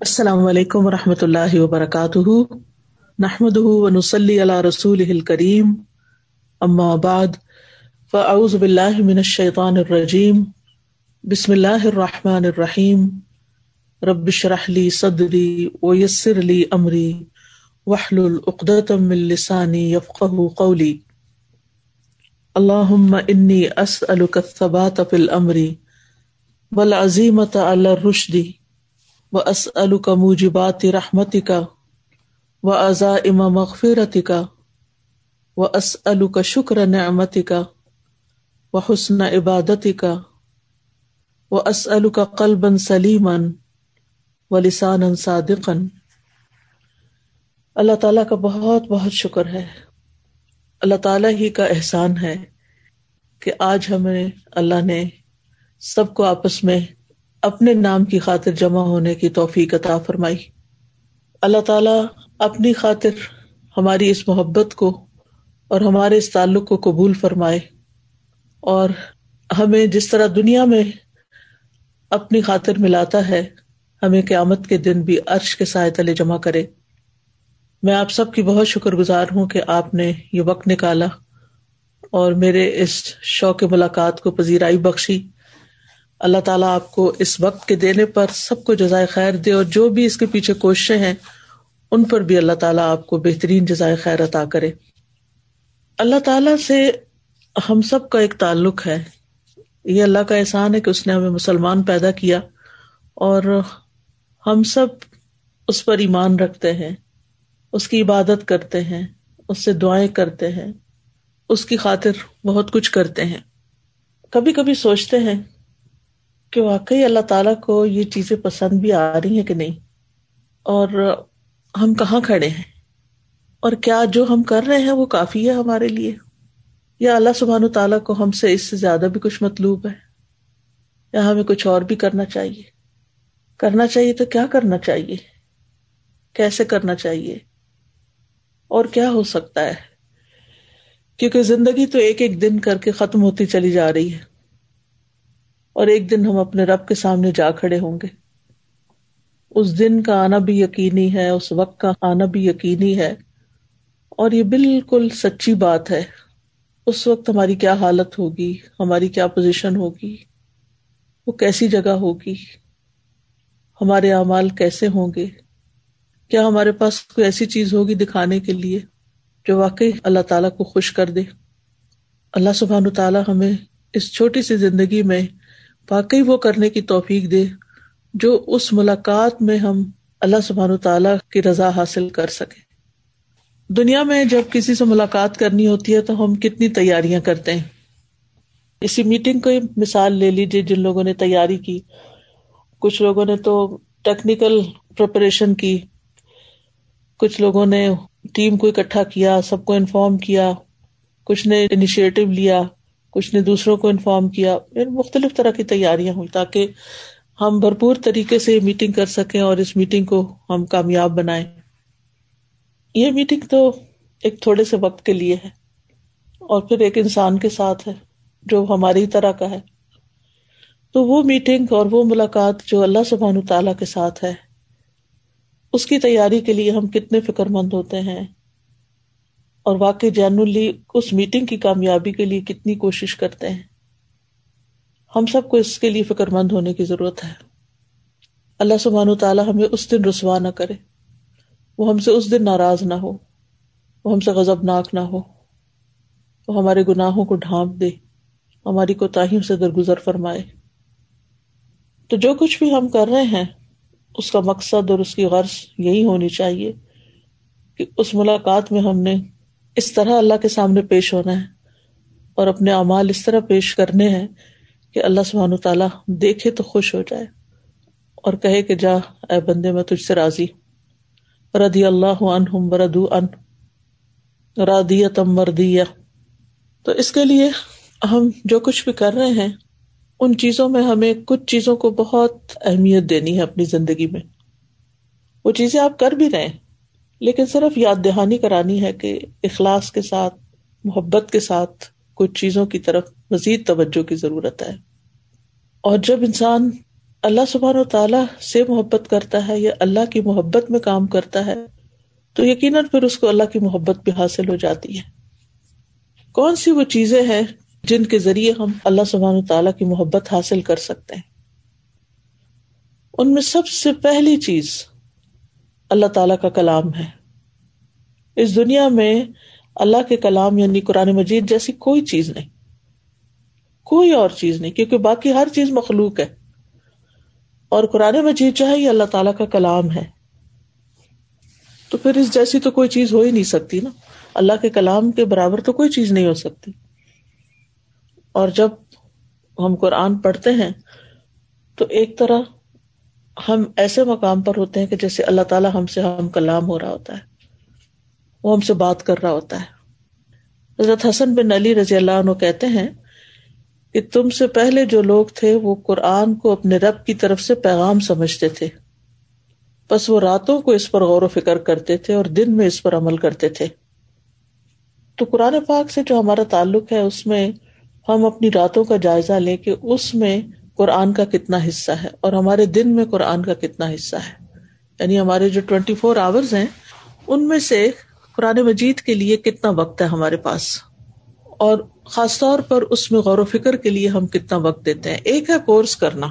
السلام علیکم و رحمۃ اللہ وبرکاتہ۔ نحمد ونسلی علی رسول کریم اما بعد، فاعوذ باللہ من الشیطان الرجیم۔ بسم اللہ الرحمٰن الرحیم۔ ربش رحلی صدری ویسر لی امری۔ وحل العقدم السانی یفق قولی۔ اللہم انی اسألک الثبات فی الامر والعزیمت علی الرشدی۔ و اس کا موجبات رحمتی کا و ازا اما مغفرتی کا و اس کا شکر نعمتی کا و حسن عبادتی کا و اس کا قلبا سلیمن و لسان صادقن اللہ تعالیٰ کا بہت بہت شکر ہے۔ اللہ تعالیٰ ہی کا احسان ہے کہ آج ہمیں اللہ نے سب کو آپس میں اپنے نام کی خاطر جمع ہونے کی توفیق عطا فرمائی۔ اللہ تعالیٰ اپنی خاطر ہماری اس محبت کو اور ہمارے اس تعلق کو قبول فرمائے اور ہمیں جس طرح دنیا میں اپنی خاطر ملاتا ہے، ہمیں قیامت کے دن بھی عرش کے سائے تلے جمع کرے۔ میں آپ سب کی بہت شکر گزار ہوں کہ آپ نے یہ وقت نکالا اور میرے اس شوق ملاقات کو پذیرائی بخشی۔ اللہ تعالیٰ آپ کو اس وقت کے دینے پر سب کو جزائے خیر دے اور جو بھی اس کے پیچھے کوششیں ہیں، ان پر بھی اللہ تعالیٰ آپ کو بہترین جزائے خیر عطا کرے۔ اللہ تعالیٰ سے ہم سب کا ایک تعلق ہے۔ یہ اللہ کا احسان ہے کہ اس نے ہمیں مسلمان پیدا کیا اور ہم سب اس پر ایمان رکھتے ہیں، اس کی عبادت کرتے ہیں، اس سے دعائیں کرتے ہیں، اس کی خاطر بہت کچھ کرتے ہیں۔ کبھی کبھی سوچتے ہیں کہ واقعی اللہ تعالیٰ کو یہ چیزیں پسند بھی آ رہی ہیں کہ نہیں؟ اور ہم کہاں کھڑے ہیں؟ اور کیا جو ہم کر رہے ہیں وہ کافی ہے ہمارے لیے؟ یا اللہ سبحان تعالیٰ کو ہم سے اس سے زیادہ بھی کچھ مطلوب ہے؟ یا ہمیں کچھ اور بھی کرنا چاہیے؟ کرنا چاہیے تو کیا کرنا چاہیے؟ کیسے کرنا چاہیے؟ اور کیا ہو سکتا ہے؟ کیونکہ زندگی تو ایک ایک دن کر کے ختم ہوتی چلی جا رہی ہے۔ اور ایک دن ہم اپنے رب کے سامنے جا کھڑے ہوں گے۔ اس دن کا آنا بھی یقینی ہے، اس وقت کا آنا بھی یقینی ہے۔ اور یہ بالکل سچی بات ہے۔ اس وقت ہماری کیا حالت ہوگی، ہماری کیا پوزیشن ہوگی، وہ کیسی جگہ ہوگی، ہمارے اعمال کیسے ہوں گے؟ کیا ہمارے پاس کوئی ایسی چیز ہوگی دکھانے کے لیے جو واقعی اللہ تعالیٰ کو خوش کر دے؟ اللہ سبحان تعالیٰ ہمیں اس چھوٹی سی زندگی میں واقعی وہ کرنے کی توفیق دے جو اس ملاقات میں ہم اللہ سبحان تعالیٰ کی رضا حاصل کر سکیں۔ دنیا میں جب کسی سے ملاقات کرنی ہوتی ہے تو ہم کتنی تیاریاں کرتے ہیں۔ اسی میٹنگ کو مثال لے لیجیے جن لوگوں نے تیاری کی۔ کچھ لوگوں نے تو ٹیکنیکل پریپریشن کی۔ کچھ لوگوں نے ٹیم کو اکٹھا کیا، سب کو انفارم کیا۔ کچھ نے انیشیٹو لیا۔ کچھ نے دوسروں کو انفارم کیا یعنی مختلف طرح کی تیاریاں ہوئی تاکہ ہم بھرپور طریقے سے میٹنگ کر سکیں اور اس میٹنگ کو ہم کامیاب بنائیں۔ یہ میٹنگ تو ایک تھوڑے سے وقت کے لیے ہے اور پھر ایک انسان کے ساتھ ہے جو ہماری طرح کا ہے۔ تو وہ میٹنگ اور وہ ملاقات جو اللہ سبحان تعالیٰ کے ساتھ ہے، اس کی تیاری کے لیے ہم کتنے فکر مند ہوتے ہیں۔ اور واقعی جینولی اس میٹنگ کی کامیابی کے لیے کتنی کوشش کرتے ہیں۔ ہم سب کو اس کے لیے فکر مند ہونے کی ضرورت ہے۔ اللہ سبحان تعالیٰ ہمیں اس دن رسوا نہ کرے۔ وہ ہم سے اس دن ناراض نہ ہو۔ وہ ہم سے غزب ناک نہ ہو۔ وہ ہمارے گناہوں کو ڈھانپ دے۔ ہماری کوتاہیوں سے درگزر فرمائے۔ تو جو کچھ بھی ہم کر رہے ہیں، اس کا مقصد اور اس کی غرض یہی ہونی چاہیے کہ اس ملاقات میں ہم نے اس طرح اللہ کے سامنے پیش ہونا ہے اور اپنے اعمال اس طرح پیش کرنے ہیں کہ اللہ سبحانہ تعالیٰ دیکھے تو خوش ہو جائے اور کہے کہ جا، اے بندے، میں تجھ سے راضی۔ ردی اللہ عنہم بردو ان رادی تم مردیا تو اس کے لیے ہم جو کچھ بھی کر رہے ہیں، ان چیزوں میں ہمیں کچھ چیزوں کو بہت اہمیت دینی ہے اپنی زندگی میں۔ وہ چیزیں آپ کر بھی رہے ہیں۔ لیکن صرف یاد دہانی کرانی ہے کہ اخلاص کے ساتھ، محبت کے ساتھ کچھ چیزوں کی طرف مزید توجہ کی ضرورت ہے۔ اور جب انسان اللہ سبحان و تعالیٰ سے محبت کرتا ہے یا اللہ کی محبت میں کام کرتا ہے، تو یقیناً پھر اس کو اللہ کی محبت بھی حاصل ہو جاتی ہے۔ کون سی وہ چیزیں ہیں جن کے ذریعے ہم اللہ سبحان و تعالیٰ کی محبت حاصل کر سکتے ہیں؟ ان میں سب سے پہلی چیز اللہ تعالی کا کلام ہے۔ اس دنیا میں اللہ کے کلام یعنی قرآن مجید جیسی کوئی چیز نہیں۔ کوئی اور چیز نہیں، کیونکہ باقی ہر چیز مخلوق ہے۔ اور قرآن مجید جو ہے، یہ اللہ تعالیٰ کا کلام ہے۔ تو پھر اس جیسی تو کوئی چیز ہو ہی نہیں سکتی نا۔ اللہ کے کلام کے برابر تو کوئی چیز نہیں ہو سکتی۔ اور جب ہم قرآن پڑھتے ہیں، تو ایک طرح ہم ایسے مقام پر ہوتے ہیں کہ جیسے اللہ تعالیٰ ہم سے ہم کلام ہو رہا ہوتا ہے۔ وہ ہم سے بات کر رہا ہوتا ہے۔ حضرت حسن بن علی رضی اللہ عنہ کہتے ہیں کہ تم سے پہلے جو لوگ تھے وہ قرآن کو اپنے رب کی طرف سے پیغام سمجھتے تھے۔ بس وہ راتوں کو اس پر غور و فکر کرتے تھے اور دن میں اس پر عمل کرتے تھے۔ تو قرآن پاک سے جو ہمارا تعلق ہے اس میں ہم اپنی راتوں کا جائزہ لے کے اس میں قرآن کا کتنا حصہ ہے اور ہمارے دن میں قرآن کا کتنا حصہ ہے۔ یعنی ہمارے جو ٹوینٹی فور آورز ہیں، ان میں سے قرآن مجید کے لیے کتنا وقت ہے ہمارے پاس۔ اور خاص طور پر اس میں غور و فکر کے لیے ہم کتنا وقت دیتے ہیں۔ ایک ہے کورس کرنا۔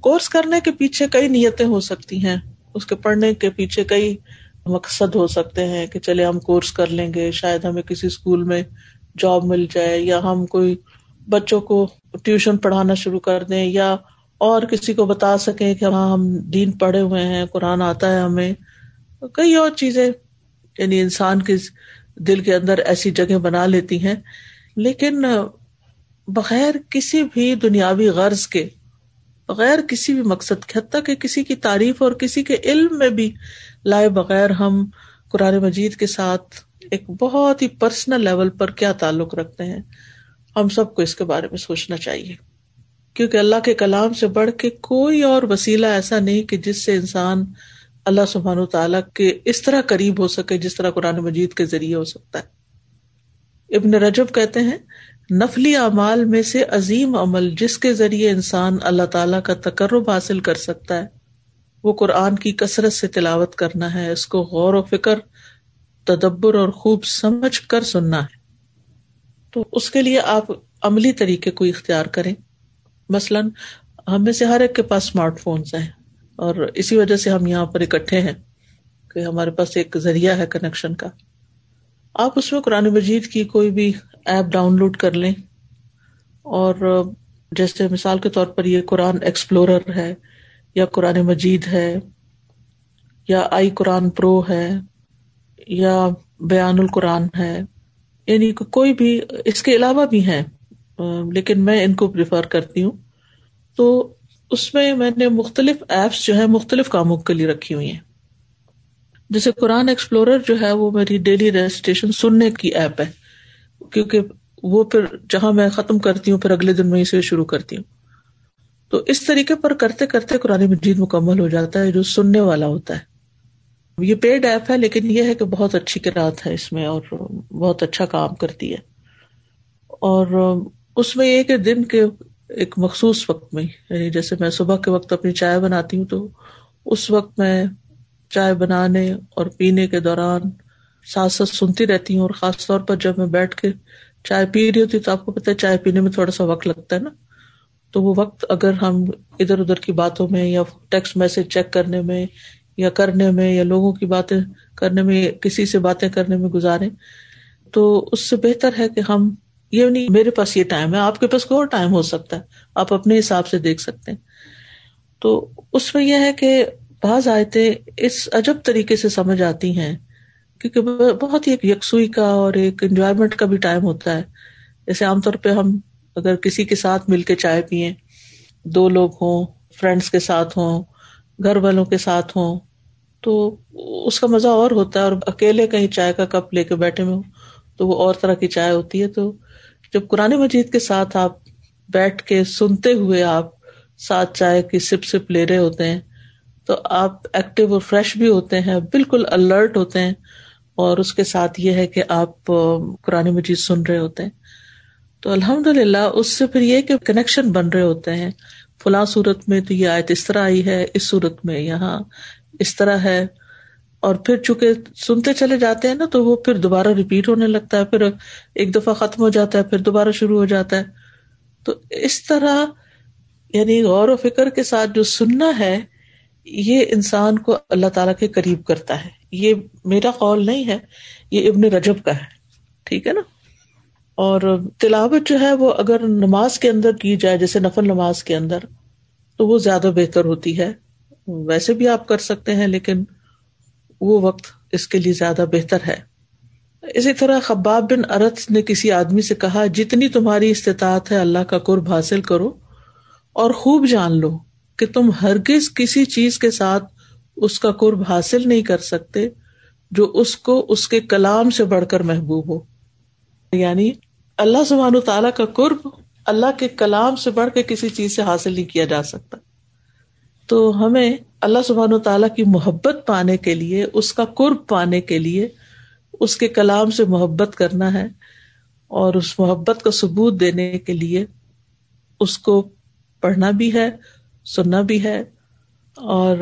کورس کرنے کے پیچھے کئی نیتیں ہو سکتی ہیں۔ اس کے پڑھنے کے پیچھے کئی مقصد ہو سکتے ہیں کہ چلے ہم کورس کر لیں گے، شاید ہمیں کسی اسکول میں جاب مل جائے یا ہم کوئی بچوں کو ٹیوشن پڑھانا شروع کر دیں یا اور کسی کو بتا سکیں کہ ہاں ہم دین پڑھے ہوئے ہیں، قرآن آتا ہے ہمیں۔ کئی اور چیزیں یعنی انسان کے دل کے اندر ایسی جگہ بنا لیتی ہیں۔ لیکن بغیر کسی بھی دنیاوی غرض کے، بغیر کسی بھی مقصد کے، حتیٰ کہ کسی کی تعریف اور کسی کے علم میں بھی لائے بغیر ہم قرآن مجید کے ساتھ ایک بہت ہی پرسنل لیول پر کیا تعلق رکھتے ہیں۔ ہم سب کو اس کے بارے میں سوچنا چاہیے۔ کیونکہ اللہ کے کلام سے بڑھ کے کوئی اور وسیلہ ایسا نہیں کہ جس سے انسان اللہ سبحان و تعالیٰ کے اس طرح قریب ہو سکے جس طرح قرآن مجید کے ذریعے ہو سکتا ہے۔ ابن رجب کہتے ہیں، نفلی اعمال میں سے عظیم عمل جس کے ذریعے انسان اللہ تعالیٰ کا تقرب حاصل کر سکتا ہے، وہ قرآن کی کثرت سے تلاوت کرنا ہے، اس کو غور و فکر، تدبر اور خوب سمجھ کر سننا ہے۔ تو اس کے لیے آپ عملی طریقے کو اختیار کریں۔ مثلاً ہمیں سے ہر ایک کے پاس اسمارٹ فونس ہیں اور اسی وجہ سے ہم یہاں پر اکٹھے ہیں کہ ہمارے پاس ایک ذریعہ ہے کنیکشن کا۔ آپ اس میں قرآن مجید کی کوئی بھی ایپ ڈاؤن لوڈ کر لیں۔ اور جیسے مثال کے طور پر یہ قرآن ایکسپلورر ہے یا قرآن مجید ہے یا آئی قرآن پرو ہے یا بیان القرآن ہے۔ یعنی کوئی بھی اس کے علاوہ بھی ہیں لیکن میں ان کو پریفر کرتی ہوں۔ تو اس میں میں نے مختلف ایپس جو ہے مختلف کاموں کے لیے رکھی ہوئی ہیں۔ جیسے قرآن ایکسپلورر جو ہے، وہ میری ڈیلی رجسٹریشن سننے کی ایپ ہے۔ کیونکہ وہ پھر جہاں میں ختم کرتی ہوں، پھر اگلے دن میں اسے شروع کرتی ہوں۔ تو اس طریقے پر کرتے کرتے قرآن مجید مکمل ہو جاتا ہے، جو سننے والا ہوتا ہے۔ یہ پیڈ ایپ ہے، لیکن یہ ہے کہ بہت اچھی کراط ہے اس میں اور بہت اچھا کام کرتی ہے۔ اور اس میں یہ کہ دن کے ایک مخصوص وقت میں یعنی جیسے میں صبح کے وقت اپنی چائے بناتی ہوں تو اس وقت میں چائے بنانے اور پینے کے دوران ساتھ ساتھ سنتی رہتی ہوں اور خاص طور پر جب میں بیٹھ کے چائے پی رہی ہوتی تو آپ کو پتا ہے چائے پینے میں تھوڑا سا وقت لگتا ہے نا۔ تو وہ وقت اگر ہم ادھر ادھر کی باتوں میں یا ٹیکسٹ میسج چیک کرنے میں یا کرنے میں یا لوگوں کی باتیں کرنے میں کسی سے باتیں کرنے میں گزارے تو اس سے بہتر ہے کہ ہم، یہ نہیں، میرے پاس یہ ٹائم ہے، آپ کے پاس کوئی اور ٹائم ہو سکتا ہے، آپ اپنے حساب سے دیکھ سکتے ہیں۔ تو اس میں یہ ہے کہ بعض آیتیں اس عجب طریقے سے سمجھ آتی ہیں، کیونکہ بہت ہی ایک یکسوئی کا اور ایک انجوائےمنٹ کا بھی ٹائم ہوتا ہے۔ جیسے عام طور پہ ہم اگر کسی کے ساتھ مل کے چائے پیئیں، دو لوگ ہوں فرینڈس کے ساتھ ہوں، گھر والوں کے ساتھ ہوں تو اس کا مزہ اور ہوتا ہے اور اکیلے کہیں چائے کا کپ لے کے بیٹھے میں تو وہ اور طرح کی چائے ہوتی ہے تو جب قرآن مجید کے ساتھ آپ بیٹھ کے سنتے ہوئے آپ ساتھ چائے کی سپ سپ لے رہے ہوتے ہیں تو آپ ایکٹیو اور فریش بھی ہوتے ہیں، بالکل الرٹ ہوتے ہیں اور اس کے ساتھ یہ ہے کہ آپ قرآن مجید سن رہے ہوتے ہیں۔ تو الحمد للہ اس سے پھر یہ کہ کنیکشن بن رہے ہوتے ہیں۔ فلاں صورت میں تو یہ آیت اس طرح آئی ہے، اس صورت میں یہاں اس طرح ہے۔ اور پھر چونکہ سنتے چلے جاتے ہیں نا، تو وہ پھر دوبارہ ریپیٹ ہونے لگتا ہے، پھر ایک دفعہ ختم ہو جاتا ہے، پھر دوبارہ شروع ہو جاتا ہے۔ تو اس طرح یعنی غور و فکر کے ساتھ جو سننا ہے، یہ انسان کو اللہ تعالیٰ کے قریب کرتا ہے۔ یہ میرا قول نہیں ہے، یہ ابن رجب کا ہے۔ ٹھیک ہے نا؟ اور تلاوت جو ہے، وہ اگر نماز کے اندر کی جائے، جیسے نفل نماز کے اندر، تو وہ زیادہ بہتر ہوتی ہے۔ ویسے بھی آپ کر سکتے ہیں، لیکن وہ وقت اس کے لیے زیادہ بہتر ہے۔ اسی طرح خباب بن ارت نے کسی آدمی سے کہا، جتنی تمہاری استطاعت ہے اللہ کا قرب حاصل کرو اور خوب جان لو کہ تم ہرگز کسی چیز کے ساتھ اس کا قرب حاصل نہیں کر سکتے جو اس کو اس کے کلام سے بڑھ کر محبوب ہو۔ یعنی اللہ سبحان تعالیٰ کا قرب اللہ کے کلام سے بڑھ کے کسی چیز سے حاصل نہیں کیا جا سکتا۔ تو ہمیں اللہ سبحان و تعالیٰ کی محبت پانے کے لیے، اس کا قرب پانے کے لیے اس کے کلام سے محبت کرنا ہے اور اس محبت کا ثبوت دینے کے لیے اس کو پڑھنا بھی ہے، سننا بھی ہے۔ اور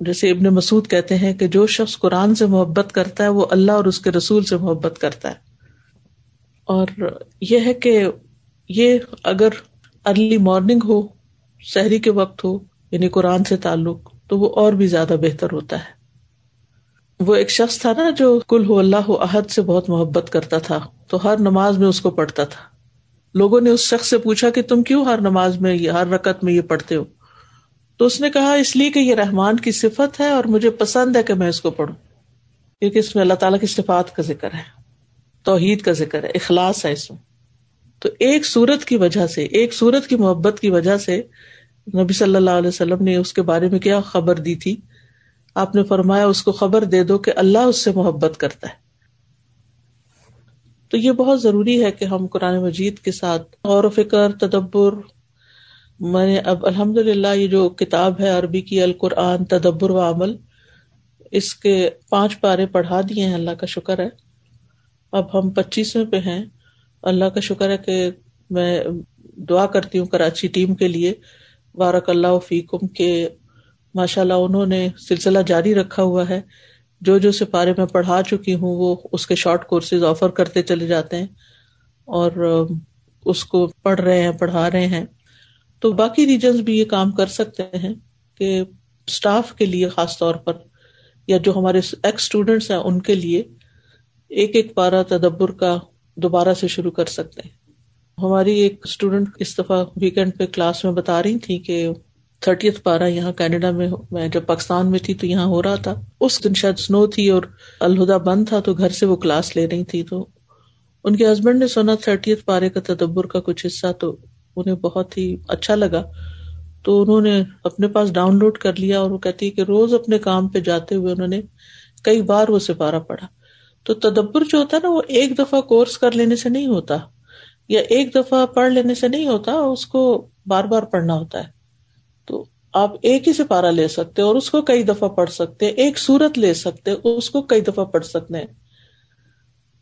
جیسے ابن مسعود کہتے ہیں کہ جو شخص قرآن سے محبت کرتا ہے، وہ اللہ اور اس کے رسول سے محبت کرتا ہے۔ اور یہ ہے کہ یہ اگر ارلی مارننگ ہو شہری کے وقت ہو یعنی قرآن سے تعلق، تو وہ اور بھی زیادہ بہتر ہوتا ہے۔ وہ ایک شخص تھا نا جو کل ہو اللہ عہد سے بہت محبت کرتا تھا، تو ہر نماز میں اس کو پڑھتا تھا۔ لوگوں نے اس شخص سے پوچھا کہ تم کیوں ہر نماز میں، ہر رکت میں یہ پڑھتے ہو؟ تو اس نے کہا، اس لیے کہ یہ رحمان کی صفت ہے اور مجھے پسند ہے کہ میں اس کو پڑھوں۔ کیونکہ اس میں اللہ تعالیٰ کی صفات کا ذکر ہے، توحید کا ذکر ہے، اخلاص ہے اس میں۔ تو ایک سورت کی وجہ سے، ایک سورت کی محبت کی وجہ سے نبی صلی اللہ علیہ وسلم نے اس کے بارے میں کیا خبر دی تھی؟ آپ نے فرمایا، اس کو خبر دے دو کہ اللہ اس سے محبت کرتا ہے۔ تو یہ بہت ضروری ہے کہ ہم قرآن مجید کے ساتھ غور و فکر، تدبر، میں نے اب الحمد للہ یہ جو کتاب ہے عربی کی القرآن تدبر و عمل، اس کے پانچ پارے پڑھا دیے ہیں، اللہ کا شکر ہے۔ اب ہم پچیسویں پہ ہیں۔ اللہ کا شکر ہے کہ میں دعا کرتی ہوں کراچی ٹیم کے لیے۔ بارک اللہ فیکم کے، ماشاء اللہ انہوں نے سلسلہ جاری رکھا ہوا ہے۔ جو جو سپارے میں پڑھا چکی ہوں، وہ اس کے شارٹ کورسز آفر کرتے چلے جاتے ہیں اور اس کو پڑھ رہے ہیں، پڑھا رہے ہیں۔ تو باقی ریجنس بھی یہ کام کر سکتے ہیں کہ اسٹاف کے لیے خاص طور پر، یا جو ہمارے ایکس اسٹوڈینٹس ہیں، ان کے لیے ایک ایک پارا تدبر کا دوبارہ سے شروع کر سکتے ہیں۔ ہماری ایک اسٹوڈینٹ اس دفعہ ویکینڈ پہ کلاس میں بتا رہی تھی کہ تھرٹیتھ پارا یہاں کینیڈا میں میں جب پاکستان میں تھی تو یہاں ہو رہا تھا۔ اس دن شاید سنو تھی اور الہدا بند تھا تو گھر سے وہ کلاس لے رہی تھی تو ان کے ہسبینڈ نے سنا تھرٹیتھ پارے کا تدبر کا کچھ حصہ تو انہیں بہت ہی اچھا لگا۔ تو انہوں نے اپنے پاس ڈاؤن لوڈ کر لیا اور وہ کہتی ہے کہ روز اپنے کام پہ جاتے ہوئے انہوں نے کئی بار وہ سپارہ پڑھا۔ تو تدبر جو ہوتا ہے نا وہ ایک دفعہ کورس کر لینے سے نہیں ہوتا۔ یا ایک دفعہ پڑھ لینے سے نہیں ہوتا، اس کو بار بار پڑھنا ہوتا ہے۔ تو آپ ایک ہی سپارہ لے سکتے اور اس کو کئی دفعہ پڑھ سکتے ایک سورت لے سکتے اس کو کئی دفعہ پڑھ سکتے ہیں۔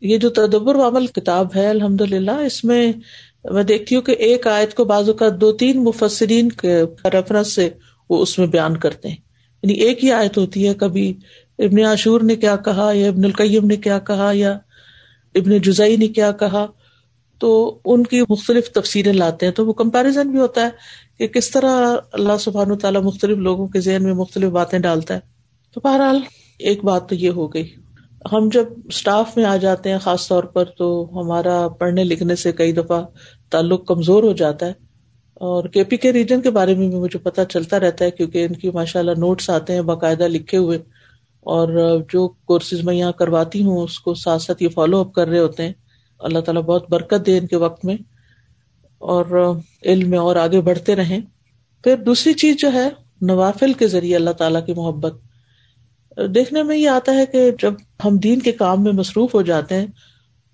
یہ جو تدبر وامل کتاب ہے الحمد للہ اس میں میں دیکھتی ہوں کہ ایک آیت کو بازو کا دو تین مفسرین کے ریفرنس سے وہ اس میں بیان کرتے ہیں۔ یعنی ایک ہی آیت ہوتی ہے، کبھی ابن عاشور نے کیا کہا یا ابن القیم نے کیا کہا یا ابن جزئی نے کیا کہا۔ تو ان کی مختلف تفصیلیں لاتے ہیں تو وہ کمپیرزن بھی ہوتا ہے کہ کس طرح اللہ سبحان و تعالیٰ مختلف لوگوں کے ذہن میں مختلف باتیں ڈالتا ہے۔ تو بہرحال ایک بات تو یہ ہو گئی۔ ہم جب اسٹاف میں آ جاتے ہیں خاص طور پر تو ہمارا پڑھنے لکھنے سے کئی دفعہ تعلق کمزور ہو جاتا ہے۔ اور کے پی کے ریجن کے بارے میں بھی مجھے پتا چلتا رہتا ہے کیونکہ ان کی ماشاء اللہ نوٹس آتے ہیں باقاعدہ لکھے ہوئے۔ اور جو کورسز میں یہاں کرواتی ہوں اس کو ساتھ ساتھ یہ فالو اپ کر رہے ہوتے ہیں۔ اللہ تعالیٰ بہت برکت دے ان کے وقت میں اور علم میں اور آگے بڑھتے رہیں۔ پھر دوسری چیز جو ہے، نوافل کے ذریعے اللہ تعالیٰ کی محبت۔ دیکھنے میں یہ آتا ہے کہ جب ہم دین کے کام میں مصروف ہو جاتے ہیں،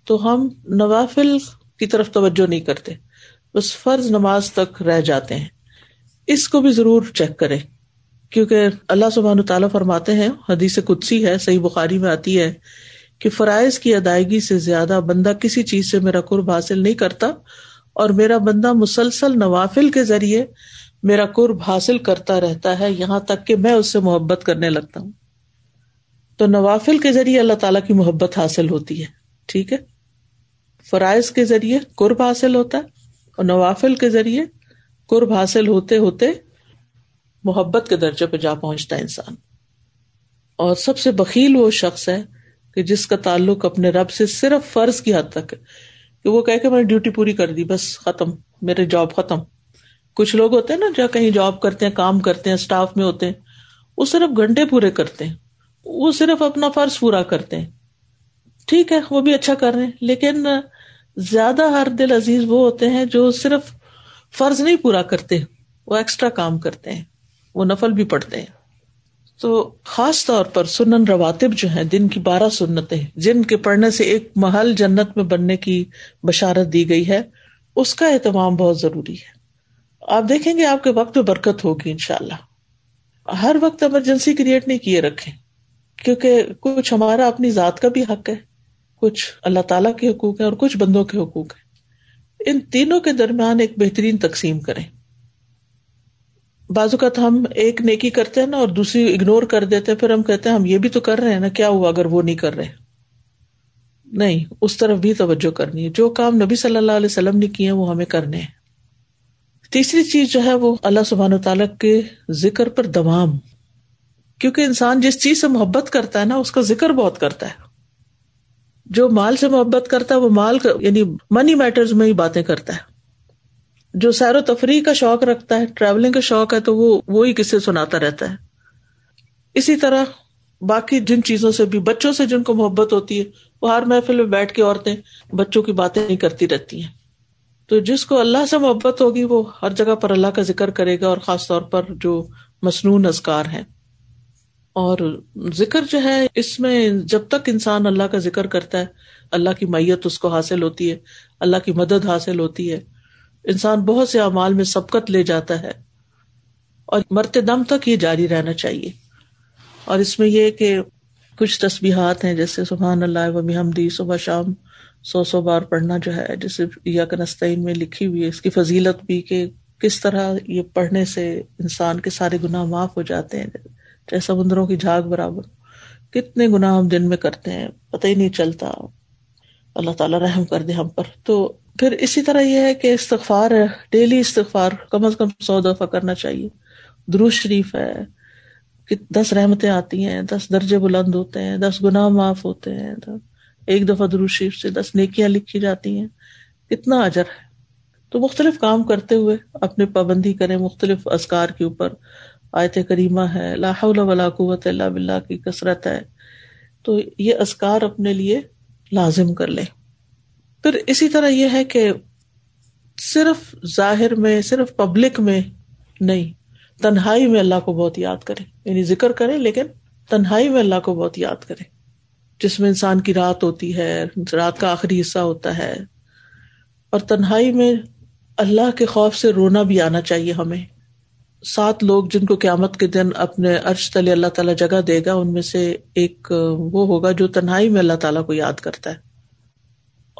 تو ہم نوافل کی طرف توجہ نہیں کرتے۔ بس فرض نماز تک رہ جاتے ہیں۔ اس کو بھی ضرور چیک کرے کیونکہ اللہ سبحان تعالیٰ فرماتے ہیں، حدیث کدسی ہے، صحیح بخاری میں آتی ہے۔ کہ فرائض کی ادائیگی سے زیادہ بندہ کسی چیز سے میرا قرب حاصل نہیں کرتا اور میرا بندہ مسلسل نوافل کے ذریعے میرا قرب حاصل کرتا رہتا ہے، یہاں تک کہ میں اس سے محبت کرنے لگتا ہوں۔ تو نوافل کے ذریعے اللہ تعالیٰ کی محبت حاصل ہوتی ہے، ٹھیک ہے؟ فرائض کے ذریعے قرب حاصل ہوتا ہے اور نوافل کے ذریعے قرب حاصل ہوتے ہوتے محبت کے درجے پہ جا پہنچتا ہے انسان۔ اور سب سے بکیل وہ شخص ہے کہ جس کا تعلق اپنے رب سے صرف فرض کی حد تک ہے، کہ وہ کہ میں نے ڈیوٹی پوری کر دی، بس ختم، میرے جاب ختم۔ کچھ لوگ ہوتے ہیں نا جو کہیں جاب کرتے ہیں، کام کرتے ہیں اسٹاف میں ہوتے ہیں، وہ صرف گھنٹے پورے کرتے ہیں، وہ صرف اپنا فرض پورا کرتے ہیں۔ ٹھیک ہے، وہ بھی اچھا کر رہے ہیں، لیکن زیادہ ہر دل عزیز وہ ہوتے ہیں جو صرف فرض نہیں پورا کرتے، وہ ایکسٹرا کام کرتے ہیں، وہ نفل بھی پڑھتے ہیں۔ تو خاص طور پر سنن رواتب جو ہیں، دن کی بارہ سنتیں، جن کے پڑھنے سے ایک محل جنت میں بننے کی بشارت دی گئی ہے، اس کا اہتمام بہت ضروری ہے۔ آپ دیکھیں گے، آپ کے وقت میں برکت ہوگی ان شاء اللہ ہر وقت ایمرجنسی کریٹ نہیں کیے رکھے کیونکہ کچھ ہمارا اپنی ذات کا بھی حق ہے، کچھ اللہ تعالیٰ کے حقوق ہیں اور کچھ بندوں کے حقوق ہیں۔ ان تینوں کے درمیان ایک بہترین تقسیم کریں۔ بازو کا تو ہم ایک نیکی کرتے ہیں نا اور دوسری اگنور کر دیتے ہیں، پھر ہم کہتے ہیں ہم یہ بھی تو کر رہے ہیں نا، کیا ہوا اگر وہ نہیں کر رہے؟ نہیں، اس طرف بھی توجہ کرنی ہے۔ جو کام نبی صلی اللہ علیہ وسلم نے کیے وہ ہمیں کرنے ہیں۔ تیسری چیز جو ہے، وہ اللہ سبحان و تعالیٰ کے ذکر پر دوام۔ کیونکہ انسان جس چیز سے محبت کرتا ہے نا، اس کا ذکر بہت کرتا ہے۔ جو مال سے محبت کرتا ہے، وہ مال یعنی منی میٹرز میں ہی باتیں کرتا ہے۔ جو سیر و تفریح کا شوق رکھتا ہے ٹریولنگ کا شوق ہے، تو وہ، وہی کسے سناتا رہتا ہے۔ اسی طرح باقی جن چیزوں سے بھی، بچوں سے جن کو محبت ہوتی ہے، وہ ہر محفل میں بیٹھ کے عورتیں بچوں کی باتیں نہیں کرتی رہتی ہیں۔ تو جس کو اللہ سے محبت ہوگی، وہ ہر جگہ پر اللہ کا ذکر کرے گا اور خاص طور پر جو مصنون ازکار ہے اور ذکر جو ہے، اس میں جب تک انسان اللہ کا ذکر کرتا ہے، اللہ کی میت اس کو حاصل ہوتی ہے، اللہ کی مدد حاصل ہوتی ہے۔ انسان بہت سے اعمال میں سبقت لے جاتا ہے اور مرتے دم تک یہ جاری رہنا چاہیے اور اس میں یہ کہ کچھ تصبیحات ہیں جیسے سبحان اللہ و محمدی صبح شام سو سو بار پڑھنا جو ہے، جیسے یا کنستین میں لکھی ہوئی ہے، اس کی فضیلت بھی کہ کس طرح یہ پڑھنے سے انسان کے سارے گناہ معاف ہو جاتے ہیں، چاہے سمندروں کی جھاگ برابر۔ کتنے گناہ ہم دن میں کرتے ہیں، پتہ ہی نہیں چلتا۔ اللہ تعالیٰ رحم کر دے ہم پر۔ تو پھر اسی طرح یہ ہے کہ استغفار ہے ڈیلی استغفار، کم از کم سو دفعہ کرنا چاہیے۔ دروش شریف ہے۔ کہ دس رحمتیں آتی ہیں، دس درجے بلند ہوتے ہیں، دس گناہ معاف ہوتے ہیں۔ ایک دفعہ دروش شریف سے دس نیکیاں لکھی جاتی ہیں۔ کتنا اجر ہے۔ تو مختلف کام کرتے ہوئے اپنے پابندی کریں۔ مختلف ازکار کے اوپر آیت کریمہ ہے۔ حول ولا قوت اللہ بلّہ کی کثرت ہے۔ تو یہ ازکار اپنے لیے لازم کر لیں۔ پھر اسی طرح یہ ہے کہ صرف ظاہر میں، صرف پبلک میں نہیں، تنہائی میں اللہ کو بہت یاد کرے یعنی ذکر کرے لیکن تنہائی میں اللہ کو بہت یاد کرے جس میں انسان کی رات ہوتی ہے، رات کا آخری حصہ ہوتا ہے۔ اور تنہائی میں اللہ کے خوف سے رونا بھی آنا چاہیے ہمیں۔ سات لوگ جن کو قیامت کے دن اپنے ارش تلے اللہ تعالیٰ جگہ دے گا، ان میں سے ایک وہ ہوگا جو تنہائی میں اللہ تعالیٰ کو یاد کرتا ہے۔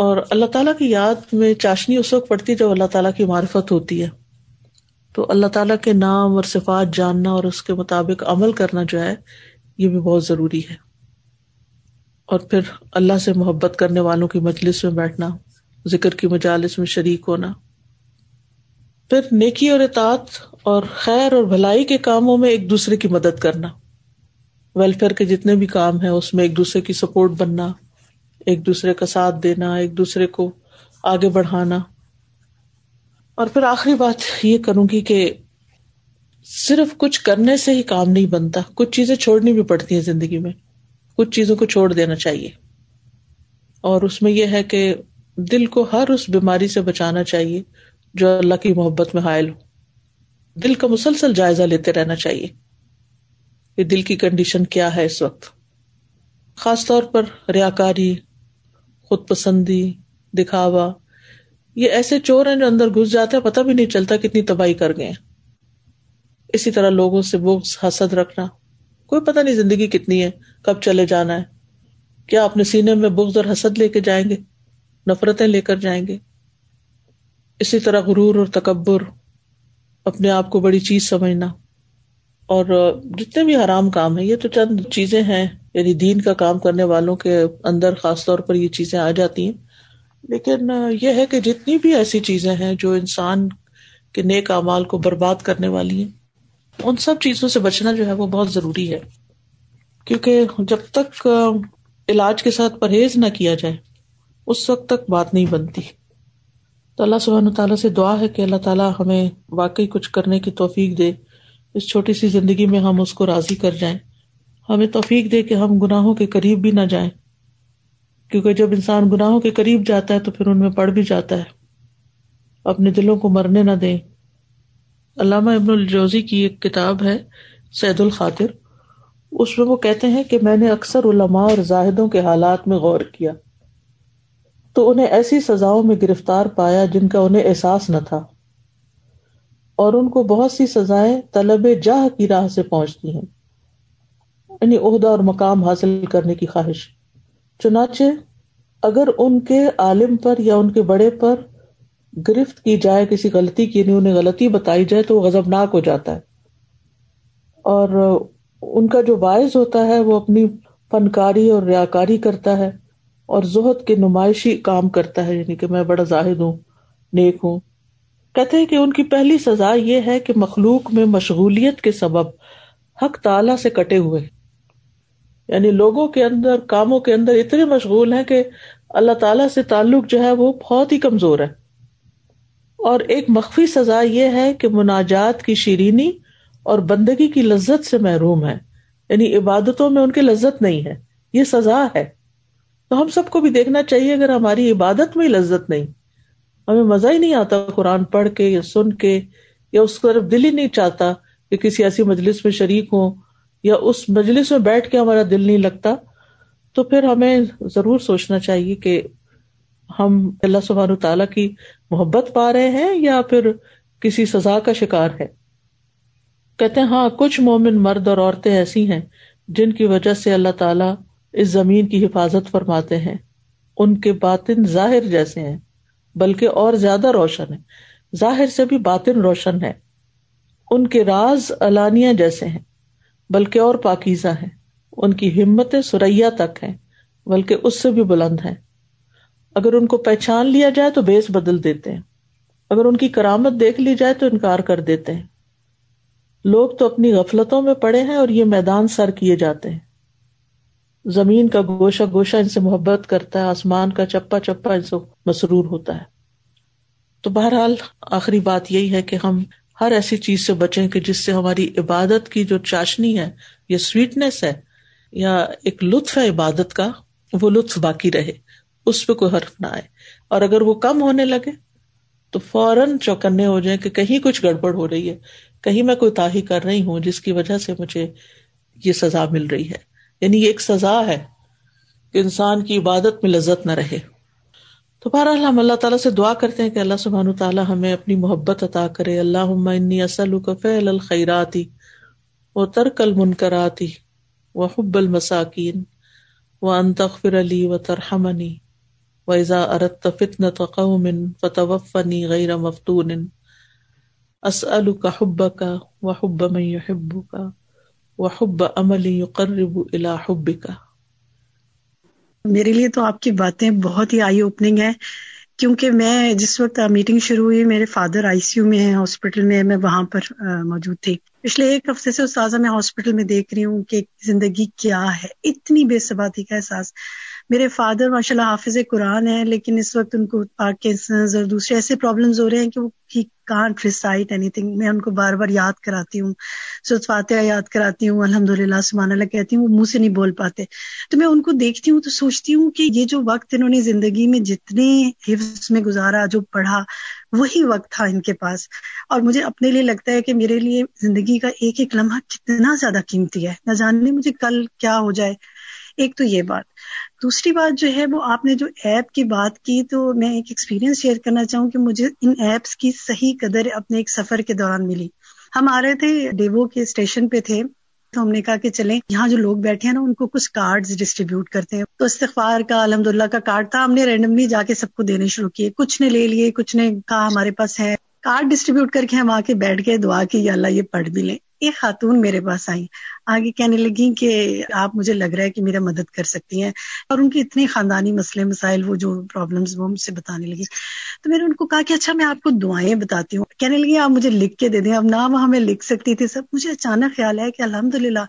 اور اللہ تعالیٰ کی یاد میں چاشنی اس وقت پڑتی جب اللہ تعالیٰ کی معرفت ہوتی ہے۔ تو اللہ تعالیٰ کے نام اور صفات جاننا اور اس کے مطابق عمل کرنا جو ہے، یہ بھی بہت ضروری ہے۔ اور پھر اللہ سے محبت کرنے والوں کی مجلس میں بیٹھنا، ذکر کی مجالس میں شریک ہونا۔ پھر نیکی اور اطاعت اور خیر اور بھلائی کے کاموں میں ایک دوسرے کی مدد کرنا۔ ویلفیئر کے جتنے بھی کام ہیں، اس میں ایک دوسرے کی سپورٹ بننا۔ ایک دوسرے کا ساتھ دینا، ایک دوسرے کو آگے بڑھانا۔ اور پھر آخری بات یہ کروں گی کہ صرف کچھ کرنے سے ہی کام نہیں بنتا، کچھ چیزیں چھوڑنی بھی پڑتی ہیں زندگی میں۔ کچھ چیزوں کو چھوڑ دینا چاہیے۔ اور اس میں یہ ہے کہ دل کو ہر اس بیماری سے بچانا چاہیے جو اللہ کی محبت میں حائل ہو۔ دل کا مسلسل جائزہ لیتے رہنا چاہیے۔ کہ دل کی کنڈیشن کیا ہے اس وقت؟ خاص طور پر ریا کاری خود پسندی دکھاوا۔ یہ ایسے چور ہیں جو اندر گھس جاتے ہیں، پتہ بھی نہیں چلتا کتنی تباہی کر گئے اسی طرح لوگوں سے بغض، حسد رکھنا۔ کوئی پتہ نہیں زندگی کتنی ہے، کب چلے جانا ہے۔ کیا اپنے سینے میں بغض اور حسد لے کے جائیں گے؟ نفرتیں لے کر جائیں گے۔ اسی طرح غرور اور تکبر، اپنے آپ کو بڑی چیز سمجھنا۔ اور جتنے بھی حرام کام ہیں، یہ تو چند چیزیں ہیں۔ یعنی دین کا کام کرنے والوں کے اندر خاص طور پر یہ چیزیں آ جاتی ہیں۔ لیکن یہ ہے کہ جتنی بھی ایسی چیزیں ہیں جو انسان کے نیک اعمال کو برباد کرنے والی ہیں، ان سب چیزوں سے بچنا جو ہے وہ بہت ضروری ہے۔ کیونکہ جب تک علاج کے ساتھ پرہیز نہ کیا جائے، اس وقت تک بات نہیں بنتی۔ تو اللہ سبحانہ تعالیٰ سے دعا ہے کہ اللہ تعالیٰ ہمیں واقعی کچھ کرنے کی توفیق دے، اس چھوٹی سی زندگی میں ہم اس کو راضی کر جائیں۔ ہمیں توفیق دے کہ ہم گناہوں کے قریب بھی نہ جائیں۔ کیونکہ جب انسان گناہوں کے قریب جاتا ہے تو پھر ان میں پڑ بھی جاتا ہے۔ اپنے دلوں کو مرنے نہ دیں۔ علامہ ابن الجوزی کی ایک کتاب ہے، سید الخاطر۔ اس میں وہ کہتے ہیں کہ میں نے اکثر علماء اور زاہدوں کے حالات میں غور کیا۔ تو انہیں ایسی سزاؤں میں گرفتار پایا جن کا انہیں احساس نہ تھا۔ اور ان کو بہت سی سزائیں طلب جاہ کی راہ سے پہنچتی ہیں۔ یعنی عہدہ اور مقام حاصل کرنے کی خواہش۔ چنانچہ، اگر ان کے عالم پر یا ان کے بڑے پر گرفت کی جائے، کسی غلطی کی یعنی انہیں غلطی بتائی جائے، تو وہ غزبناک ہو جاتا ہے۔ اور ان کا جو باعث ہوتا ہے، وہ اپنی فنکاری اور ریاکاری کرتا ہے اور زہد کے نمائشی کام کرتا ہے یعنی کہ میں بڑا زاہد ہوں، نیک ہوں۔ کہتے ہیں کہ ان کی پہلی سزا یہ ہے کہ مخلوق میں مشغولیت کے سبب حق تعالی سے کٹے ہوئے۔ یعنی لوگوں کے اندر، کاموں کے اندر اتنے مشغول ہیں کہ اللہ تعالیٰ سے تعلق جو ہے وہ بہت ہی کمزور ہے۔ اور ایک مخفی سزا یہ ہے کہ مناجات کی شیرینی اور بندگی کی لذت سے محروم ہے یعنی عبادتوں میں ان کی لذت نہیں ہے۔ یہ سزا ہے۔ تو ہم سب کو بھی دیکھنا چاہیے اگر ہماری عبادت میں لذت نہیں۔ ہمیں مزہ ہی نہیں آتا قرآن پڑھ کے یا سن کے یا اس طرف دل ہی نہیں چاہتا کہ کسی ایسی مجلس میں شریک ہوں۔ یا اس مجلس میں بیٹھ کے ہمارا دل نہیں لگتا، تو پھر ہمیں ضرور سوچنا چاہیے کہ ہم اللہ سبحانہ تعالیٰ کی محبت پا رہے ہیں یا پھر کسی سزا کا شکار ہے کہتے ہیں ہاں کچھ مومن مرد اور عورتیں ایسی ہیں جن کی وجہ سے اللہ تعالیٰ اس زمین کی حفاظت فرماتے ہیں۔ ان کے باطن ظاہر جیسے ہیں، بلکہ اور زیادہ روشن ہے ظاہر سے بھی باطن روشن ہے ان کے راز الانیہ جیسے ہیں۔ بلکہ اور پاکیزہ ہیں۔ ان کی ہمت سریا تک ہے بلکہ اس سے بھی بلند ہے اگر ان کو پہچان لیا جائے تو بیس بدل دیتے ہیں۔ اگر ان کی کرامت دیکھ لی جائے تو انکار کر دیتے ہیں۔ لوگ تو اپنی غفلتوں میں پڑے ہیں اور یہ میدان سر کیے جاتے ہیں۔ زمین کا گوشہ گوشہ ان سے محبت کرتا ہے، آسمان کا چپا چپا ان سے مسرور ہوتا ہے۔ تو بہرحال آخری بات یہی ہے کہ ہم ہر ایسی چیز سے بچیں کہ جس سے ہماری عبادت کی جو چاشنی ہے یا سویٹنیس ہے یا ایک لطف ہے عبادت کا، وہ لطف باقی رہے، اس پہ کوئی حرف نہ آئے۔ اور اگر وہ کم ہونے لگے تو فوراً چوکنے ہو جائیں کہ کہیں کچھ گڑبڑ ہو رہی ہے، کہیں میں کوئی تاہی کر رہی ہوں جس کی وجہ سے مجھے یہ سزا مل رہی ہے۔ یعنی یہ ایک سزا ہے کہ انسان کی عبادت میں لذت نہ رہے۔ تو بہرحال ہم اللہ تعالیٰ سے دعا کرتے ہیں کہ اللہ سبحان تعالیٰ ہمیں اپنی محبت عطا کرے۔ اللہ انی اصل فعل الخیراتی و ترک المنکراتی و حب المساکین و انتخر علی و ترحمنی و ارت فتن قوم فتوفنی غیر مفتون۔ اسأل کا حب کا و حب من يحب کا و حب عمل يقرب الى حب کا میرے لیے تو آپ کی باتیں بہت ہی آئی اوپننگ ہے کیونکہ میں جس وقت میٹنگ شروع ہوئی، میرے فادر آئی سی یو میں ہیں ہاسپٹل میں میں وہاں پر موجود تھی۔ پچھلے ایک ہفتے سے استاذہ میں ہاسپٹل میں دیکھ رہی ہوں کہ زندگی کیا ہے، اتنی بے ثباتی کا احساس۔ میرے فادر ماشاء اللہ حافظ قرآن ہے لیکن اس وقت ان کو پارکنسنز اور دوسرے ایسے پرابلمز ہو رہے ہیں کہ وہ کانٹ ریسائٹ اینی تھنگ میں ان کو بار بار یاد کراتی ہوں سرت فاتحہ یاد کراتی ہوں الحمد للہ سمان اللہ کہتی ہوں، وہ منہ سے نہیں بول پاتے۔ تو میں ان کو دیکھتی ہوں تو سوچتی ہوں کہ یہ جو وقت انہوں نے زندگی میں جتنے حفظ میں گزارا، جو پڑھا، وہی وقت تھا ان کے پاس۔ اور مجھے اپنے لیے لگتا ہے کہ میرے لیے زندگی کا ایک ایک لمحہ کتنا زیادہ قیمتی ہے۔ نہ جاننے مجھے کل کیا ہو جائے۔ ایک تو یہ بات۔ دوسری بات جو ہے، وہ آپ نے جو ایپ کی بات کی، تو میں ایک ایکسپیرینس شیئر کرنا چاہوں کہ مجھے ان ایپس کی صحیح قدر اپنے ایک سفر کے دوران ملی۔ ہم آ رہے تھے ڈیوو کے اسٹیشن پہ تھے، تو ہم نے کہا کہ چلیں، یہاں جو لوگ بیٹھے ہیں نا، ان کو کچھ کارڈ ڈسٹریبیوٹ کرتے ہیں۔ تو استغفار کا الحمد اللہ کا کارڈ تھا۔ ہم نے رینڈملی جا کے سب کو دینے شروع کیے۔ کچھ نے لے لیے، کچھ نے کہا ہمارے پاس ہے۔ کارڈ ڈسٹریبیوٹ کر کے ہم آ کے بیٹھ گئے، دعا کی یا اللہ یہ پڑھ بھی لیں۔ ایک خاتون میرے پاس آئی۔ آگے کہنے لگی کہ آپ مجھے لگ رہا ہے کہ میرا مدد کر سکتی ہیں اور ان کی اتنی خاندانی مسئلے مسائل وہ جو پرابلمس وہ مجھ سے بتانے لگی۔ تو میں نے ان کو کہا کہ اچھا میں آپ کو دعائیں بتاتی ہوں۔ کہنے لگی آپ مجھے لکھ کے دے دیں۔ اب نہ وہاں میں لکھ سکتی تھی سب۔ مجھے اچانک خیال ہے کہ الحمد للہ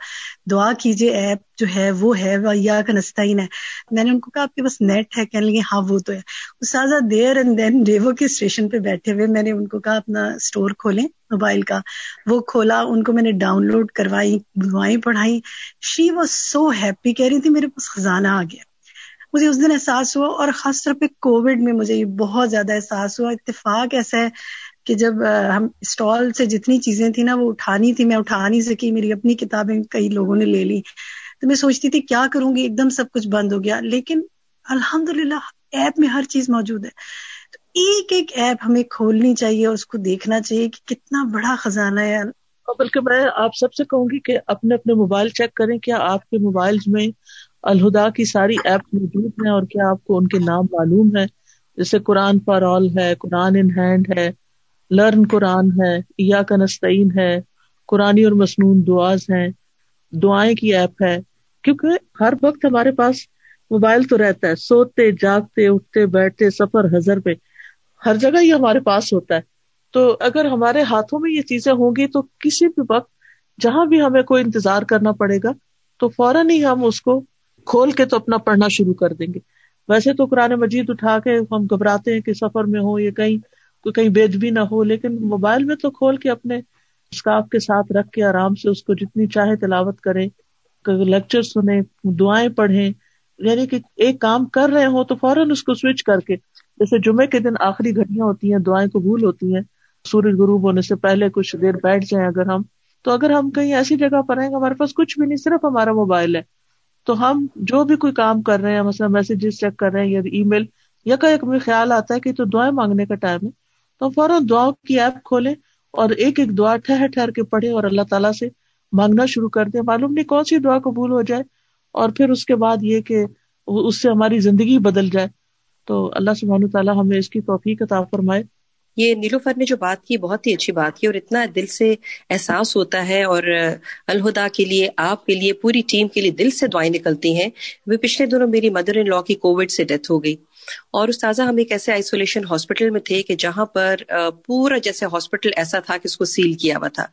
دعا کیجیے ایپ جو ہے وہ ہے، یا کا نسطین ہے میں نے ان کو کہا آپ کے پاس نیٹ ہے۔ کہنے لگے ہاں وہ تو ہے۔ اساتذہ دیر اینڈ دین ریوو کے اسٹیشن پہ بیٹھے ہوئے میں نے ان کو کہا اپنا اسٹور کھولیں موبائل کا۔ وہ کھولا، ان کو میں نے ڈاؤن لوڈ کروائی دعائیں پڑھائی شی واز سو ہیپی کہہ رہی تھی میرے پاس خزانہ آ گیا۔ مجھے اس دن احساس ہوا اور خاص طور پہ کووڈ میں مجھے یہ بہت زیادہ احساس ہوا۔ اتفاق ایسا ہے کہ جب ہم اسٹال سے جتنی چیزیں تھیں نا، وہ اٹھانی تھی، میں اٹھا نہیں سکی، میری اپنی کتابیں کئی لوگوں نے لے لی۔ تو میں سوچتی تھی، کیا کروں گی؟ ایک دم سب کچھ بند ہو گیا۔ لیکن الحمد للہ ایپ میں ہر چیز موجود ہے۔ تو ایک ایک ایپ ہمیں کھولنی چاہیے، اس کو دیکھنا چاہیے کہ کتنا بڑا خزانہ ہے۔ بلکہ میں آپ سب سے کہوں گی کہ اپنے اپنے موبائل چیک کریں کیا آپ کے موبائل میں الہدا کی ساری ایپ موجود ہیں اور کیا آپ کو ان کے نام معلوم ہے جیسے قرآن فار آل ہے، قرآن ان ہینڈ ہے، لرن قرآن ہے یا کا نسطین ہے، قرآن اور مصنون دعاز ہیں، دعائیں کی ایپ ہے۔ کیونکہ ہر وقت ہمارے پاس موبائل تو رہتا ہے، سوتے، جاگتے، اٹھتے، بیٹھتے، سفر، حضر پہ ہر جگہ یہ ہمارے پاس ہوتا ہے۔ تو اگر ہمارے ہاتھوں میں یہ چیزیں ہوں گی تو کسی بھی وقت جہاں بھی ہمیں کوئی انتظار کرنا پڑے گا تو فوراً ہی ہم اس کو کھول کے تو اپنا پڑھنا شروع کر دیں گے۔ ویسے تو قرآن مجید اٹھا کے ہم گھبراتے ہیں کہ سفر میں ہو یا کہیں، کوئی کہیں بیچ بھی نہ ہو، لیکن موبائل میں تو کھول کے اپنے اسکاف کے ساتھ رکھ کے آرام سے اس کو جتنی چاہے تلاوت کرے لیکچر سنیں، دعائیں پڑھیں۔ یعنی کہ ایک کام کر رہے ہوں تو فوراً اس کو سوئچ کر کے، جیسے جمعے کے دن آخری گھڑیاں ہوتی ہیں، دعائیں قبول ہوتی ہیں سورج غروب ہونے سے پہلے کچھ دیر بیٹھ جائیں اگر ہم، تو اگر ہم کہیں ایسی جگہ پر ہیں ہمارے پاس کچھ بھی نہیں، صرف ہمارا موبائل ہے۔ تو ہم جو بھی کوئی کام کر رہے ہیں، مثلا میسجز چیک کر رہے ہیں یا ای میل یا کا ایک خیال آتا ہے کہ تو دعائیں مانگنے کا ٹائم ہے، تو فوراً دعا کی ایپ کھولیں اور ایک ایک دعا ٹھہر ٹھہر کے پڑھے اور اللہ تعالیٰ سے مانگنا شروع کر دیں۔ معلوم نہیں کون سی دعا قبول ہو جائے اور پھر اس کے بعد یہ کہ اس سے ہماری زندگی بدل جائے۔ تو اللہ سبحانہ تعالیٰ ہمیں اس کی توفیق عطا فرمائے۔ یہ نیلوفر نے جو بات کی، بہت ہی اچھی بات کی اور اتنا دل سے احساس ہوتا ہے اور الہدا کے لیے، آپ کے لیے، پوری ٹیم کے لیے دل سے دعائیں نکلتی ہیں۔ وہ پچھلے دنوں میری مدر ان لا کی کووڈ سے ڈیتھ ہو گئی۔ اور استاذہ، ہم ایک ایسے آئسولیشن ہاسپٹل میں تھے کہ جہاں پر پورا جیسے ہاسپٹل ایسا تھا کہ اس کو سیل کیا ہوا تھا۔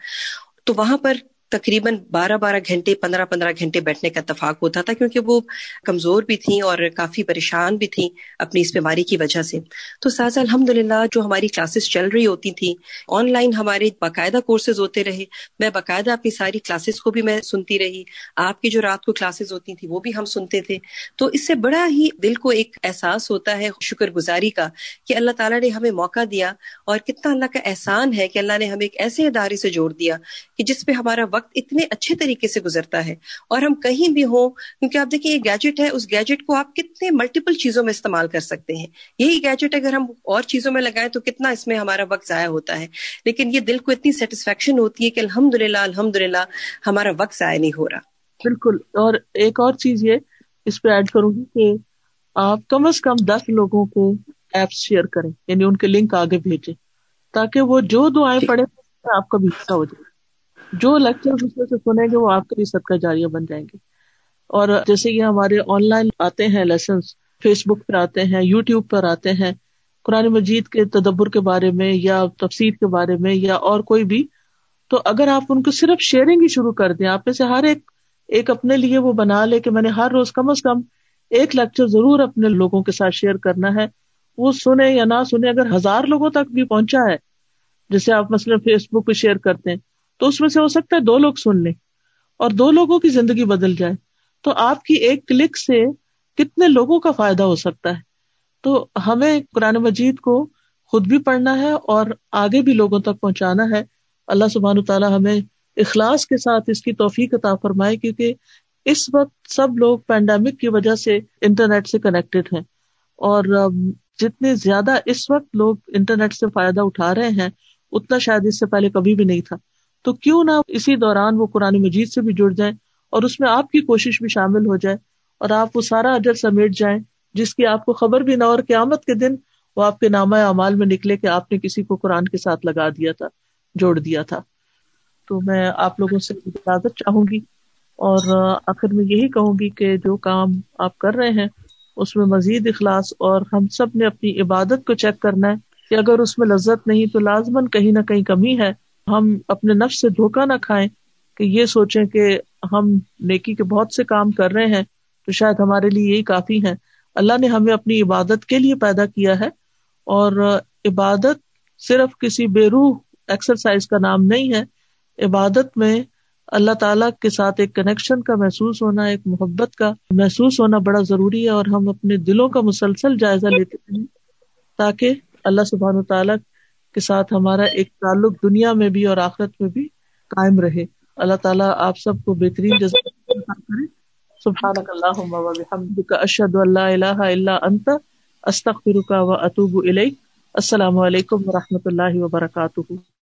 تو وہاں پر تقریباً بارہ بارہ گھنٹے، پندرہ پندرہ گھنٹے بیٹھنے کا اتفاق ہوتا تھا کیونکہ وہ کمزور بھی تھیں اور کافی پریشان بھی تھیں اپنی اس بیماری کی وجہ سے۔ تو ساز الحمد للہ جو ہماری کلاسز چل رہی ہوتی تھیں، آن لائن ہمارے باقاعدہ کورسز ہوتے رہے۔ میں باقاعدہ اپنی ساری کلاسز کو بھی میں سنتی رہی۔ آپ کی جو رات کو کلاسز ہوتی تھیں، وہ بھی ہم سنتے تھے۔ تو اس سے بڑا ہی دل کو ایک احساس ہوتا ہے، شکر گزاری کا، کہ اللہ تعالیٰ نے ہمیں موقع دیا۔ اور کتنا اللہ کا احسان ہے کہ اللہ نے ہمیں ایک ایسے ادارے سے جوڑ دیا کہ جس پہ ہمارا وقت وقت اتنے اچھے طریقے سے گزرتا ہے اور ہم کہیں بھی ہوں کیونکہ آپ دیکھیں یہ گیجٹ ہے اس گیجٹ کو آپ کتنے ملٹیپل چیزوں میں استعمال کر سکتے ہیں۔ یہی گیجٹ اگر ہم اور چیزوں میں لگائیں تو کتنا اس میں ہمارا وقت ضائع ہوتا ہے۔ لیکن یہ دل کو اتنی سیٹسفیکشن ہوتی ہے کہ الحمد للہ الحمد للہ ہمارا وقت ضائع نہیں ہو رہا۔ بالکل۔ اور ایک اور چیز یہ اس پہ ایڈ کروں گی کہ آپ کم از کم دس لوگوں کو ایپس شیئر کریں یعنی ان کے لنک آگے بھیجیں تاکہ وہ جو دعائیں پڑھے آپ کا بھی حصہ ہو جائے۔ جو لیکچر دوسرے سے سنیں گے وہ آپ کے لیے صدقہ جاریہ بن جائیں گے۔ اور جیسے یہ ہمارے آن لائن آتے ہیں لیسنس فیس بک پر آتے ہیں یو ٹیوب پر آتے ہیں، قرآن مجید کے تدبر کے بارے میں یا تفسیر کے بارے میں یا اور کوئی بھی، تو اگر آپ ان کو صرف شیئرنگ ہی شروع کر دیں، آپ میں سے ہر ایک ایک اپنے لیے وہ بنا لے کہ میں نے ہر روز کم از کم ایک لیکچر ضرور اپنے لوگوں کے ساتھ شیئر کرنا ہے، وہ سنے یا نہ سنے اگر ہزار لوگوں تک بھی پہنچا ہے، جیسے آپ مثلاً فیس بک پہ شیئر کرتے ہیں تو اس میں سے ہو سکتا ہے دو لوگ سن لیں اور دو لوگوں کی زندگی بدل جائے تو آپ کی ایک کلک سے کتنے لوگوں کا فائدہ ہو سکتا ہے؟ تو ہمیں قرآن مجید کو خود بھی پڑھنا ہے اور آگے بھی لوگوں تک پہنچانا ہے۔ اللہ سبحان تعالیٰ ہمیں اخلاص کے ساتھ اس کی توفیق عطا فرمائے کیونکہ اس وقت سب لوگ پینڈیمک کی وجہ سے انٹرنیٹ سے کنیکٹڈ ہیں۔ اور جتنے زیادہ اس وقت لوگ انٹرنیٹ سے فائدہ اٹھا رہے ہیں، اتنا شاید اس سے پہلے کبھی بھی نہیں تھا۔ تو کیوں نہ اسی دوران وہ قرآن مجید سے بھی جڑ جائیں اور اس میں آپ کی کوشش بھی شامل ہو جائے اور آپ وہ سارا اجر سمیٹ جائیں جس کی آپ کو خبر بھی نہ اور قیامت کے دن وہ آپ کے نامہ اعمال میں نکلے کہ آپ نے کسی کو قرآن کے ساتھ لگا دیا تھا، جوڑ دیا تھا۔ تو میں آپ لوگوں سے اجازت چاہوں گی اور آخر میں یہی کہوں گی کہ جو کام آپ کر رہے ہیں، اس میں مزید اخلاص اور ہم سب نے اپنی عبادت کو چیک کرنا ہے کہ اگر اس میں لذت نہیں تو لازمن کہیں نہ کہیں کمی ہے۔ ہم اپنے نفس سے دھوکا نہ کھائیں کہ یہ سوچیں کہ ہم نیکی کے بہت سے کام کر رہے ہیں تو شاید ہمارے لیے یہی کافی ہے اللہ نے ہمیں اپنی عبادت کے لیے پیدا کیا ہے اور عبادت صرف کسی بے روح ایکسرسائز کا نام نہیں ہے۔ عبادت میں اللہ تعالیٰ کے ساتھ ایک کنیکشن کا محسوس ہونا، ایک محبت کا محسوس ہونا بڑا ضروری ہے اور ہم اپنے دلوں کا مسلسل جائزہ لیتے ہیں تاکہ اللہ سبحان و تعالیٰ کے ساتھ ہمارا ایک تعلق دنیا میں بھی اور آخرت میں بھی قائم رہے۔ اللہ تعالیٰ آپ سب کو بہترین کرے۔ سبحان اللہ اشد اللہ الہ الا انت، استغفرک و و اطوب السلام علیکم و رحمۃ اللہ وبرکاتہ۔